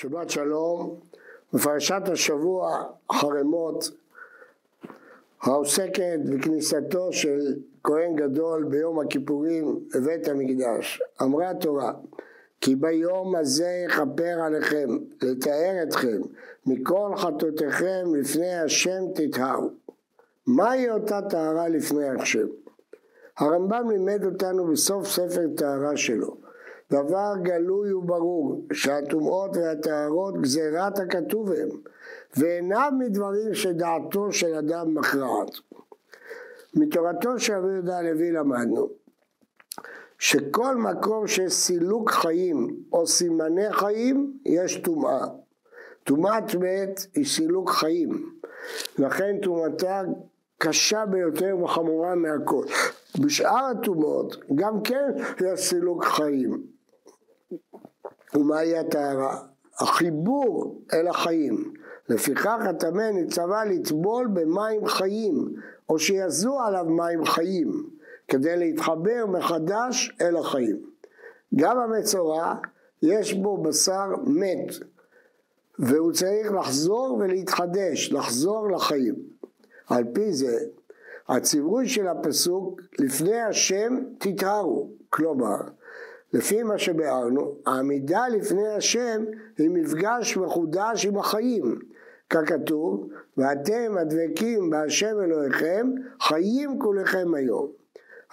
שבת שלום, בפרשת השבוע חרמות העוסקת בכניסתו של כהן גדול ביום הכיפורים לבית המקדש. אמרה התורה כי ביום הזה יכפר עליכם לתאר אתכם מכל חטאותיכם לפני השם תטהרו. מהי אותה טהרה לפני השם? הרמב"ם לימד אותנו בסוף ספר טהרה שלו דבר גלוי וברור שהטומאות והטהרות גזירת הכתוב הם ואינם מדברים שדעתו של אדם מכרעת. מתורתו של רבי יהודה הלוי למדנו שכל מקום שיש סילוק חיים או סימני חיים יש טומאה. טומאת מת היא סילוק חיים לכן טומאתה קשה ביותר וחמורה מהכל. בשאר הטומאות גם כן יש סילוק חיים ומהי הטהרה? החיבור אל החיים. לפיכך הטמא נצווה לטבול במים חיים, או שיזו עליו מים חיים, כדי להתחבר מחדש אל החיים. גם המצורע יש בו בשר מת, והוא צריך לחזור ולהתחדש, לחזור לחיים. על פי זה, הציווי של הפסוק, לפני השם תטהרו, כלומר, לפי מה שביארנו, העמידה לפני השם היא מפגש מחודש עם החיים, ככתוב, ואתם הדבקים בהשם אלוהיכם, חיים כולכם היום.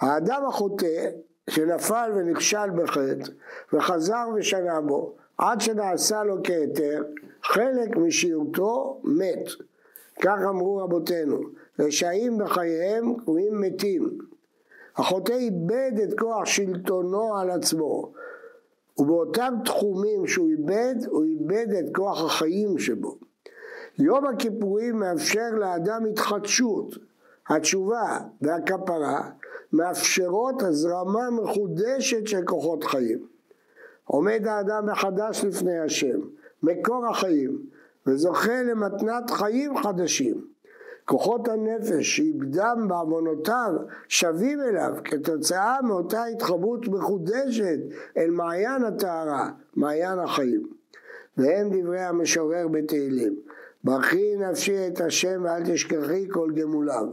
האדם החוטא שנפל ונכשל בחטא וחזר ושנה בו עד שנעשה לו כהיתר, חלק משיעותו מת. כך אמרו רבותינו, רשעים בחייהם קרויים מתים. החוטא איבד את כוח שלטונו על עצמו ובאותם תחומים שהוא איבד, הוא איבד את כוח החיים שבו. יום הכיפורים מאפשר לאדם התחדשות, התשובה והכפרה מאפשרות הזרמה מחודשת של כוחות חיים. עומד האדם מחדש לפני השם, מקור החיים, וזוכה למתנת חיים חדשים. כוחות הנפש שאיבדם בעוונותיו שווים אליו כתוצאה מאותה התחברות מחודשת אל מעיין הטהרה, מעיין החיים. והם דברי המשורר בתהילים ברכי נפשי את השם ואל תשכחי כל גמוליו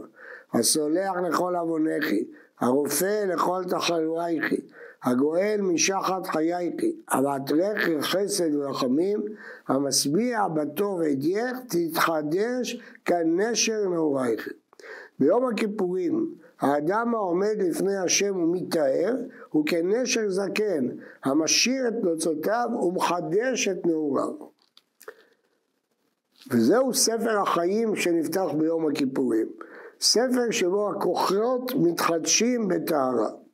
הסולח לכל עוונכי הרופא לכל תחלואיכי הגואל משחת חייכי, אבטרך חסד ורחמים, המשביע בטוב אדייך, תתחדש כנשר נעורייך. ביום הכיפורים האדם העומד לפני השם ומתאר הוא כנשר זקן המשאיר את נוצותיו ומחדש את נעוריו. וזהו ספר החיים שנפתח ביום הכיפורים. ספר שבו הכוחות מתחדשים בטהרה.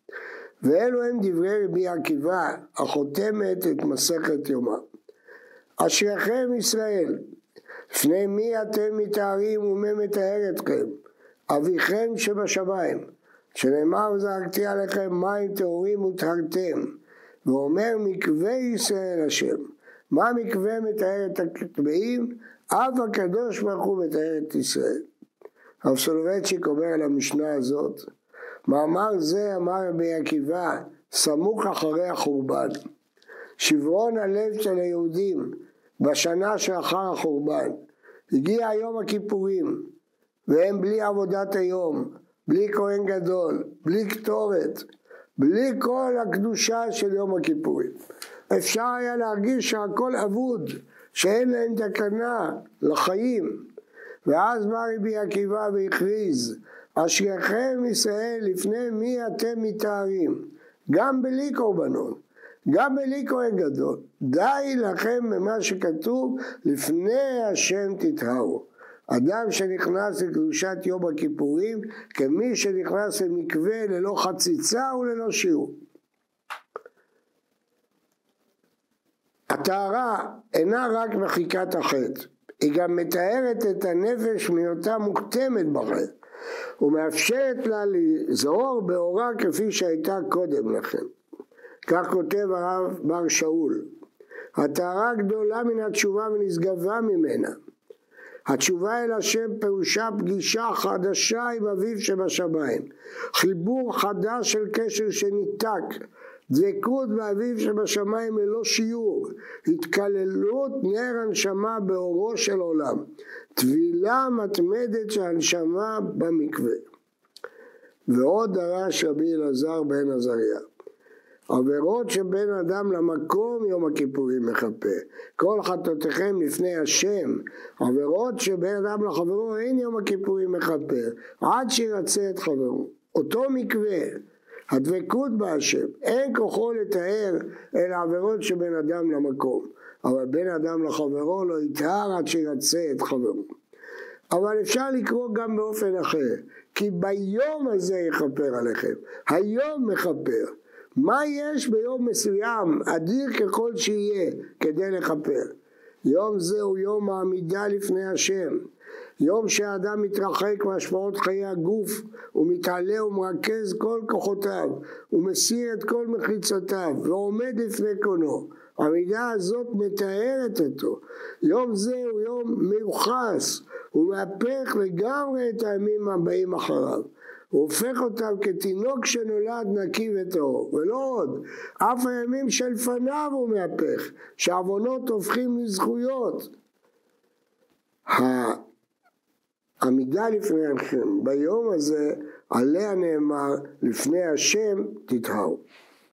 ואלו הם דברי רבי עקיבא החותמת את מסכת יומא. אשריכם ישראל, לפני מי אתם מתארים ומי מתאר אתכם? אביכם שבשמיים, שנאמר זרקתי עליכם מים טהורים וטהרתם, ואומר מקווה ישראל השם. מה מקווה מתאר את הטבעים? אב הקדוש ברוך הוא מתאר את ישראל. הרב סולובייצ'יק אומר על המשנה הזאת מאמר זה אמר רבי עקיבא סמוך אחרי החורבן. שברון הלב של היהודים בשנה שאחר החורבן. הגיע יום הכיפורים והם בלי עבודת היום, בלי כהן גדול, בלי קטורת, בלי כל הקדושה של יום הכיפורים. אפשר היה להרגיש שהכל אבוד, שאין להם תקנה לחיים. ואז בא רבי עקיבא והכריז אשריכם ישראל לפני מי אתם מתארים? גם בלי קורבנות גם בלי כהן גדול. די לכם במה שכתוב לפני השם תטהרו אדם שנכנס לקדושת יום הכיפורים כמי שנכנס למקווה ללא חציצה וללא שיעור. הטהרה אינה רק מחיקת החטא היא גם מתארת את הנפש מהיותה מוקטמת בחטא ומאפשרת לה לזהור באורה כפי שהייתה קודם לכן. כך כותב הרב בר שאול, הטהרה גדולה מן התשובה ונשגבה ממנה. התשובה אל השם פירושה פגישה חדשה עם אביו שבשמיים, חיבור חדש של קשר שניתק, דבקות באביו שבשמיים ללא שיעור, התקללות נר הנשמה באורו של עולם, טבילה מתמדת של הנשמה במקווה. ועוד דרש רבי אלעזר בן עזריה עבירות שבין אדם למקום יום הכיפורים מכפר. כל חטאותיכם לפני השם, עבירות שבין אדם לחברו אין יום הכיפורים מכפר, עד שירצה את חברו. אותו מקווה, הדבקות בהשם, אין כוחו לתאר אל העבירות שבין אדם למקום, אבל בין אדם לחברו לא יתאר עד שירצה את חברו. אבל אפשר לקרוא גם באופן אחר, כי ביום הזה יכפר עליכם, היום מכפר. מה יש ביום מסוים, אדיר ככל שיהיה, כדי לכפר? יום זה הוא יום העמידה לפני השם. יום שהאדם מתרחק מהשפעות חיי הגוף, הוא מתעלה ומרכז כל כוחותיו, הוא מסיר את כל מחיצותיו, ועומד לפני קונו. המידה הזאת מתארת אותו. יום זה הוא יום מיוחס, הוא מהפך לגמרי את הימים הבאים אחריו. הוא הופך אותם כתינוק שנולד נקי וטהור, ולא עוד, אף הימים שלפניו הוא מהפך, שעוונות הופכים לזכויות. העמידה לפני השם ביום הזה, עליה נאמר, לפני השם תטהרו.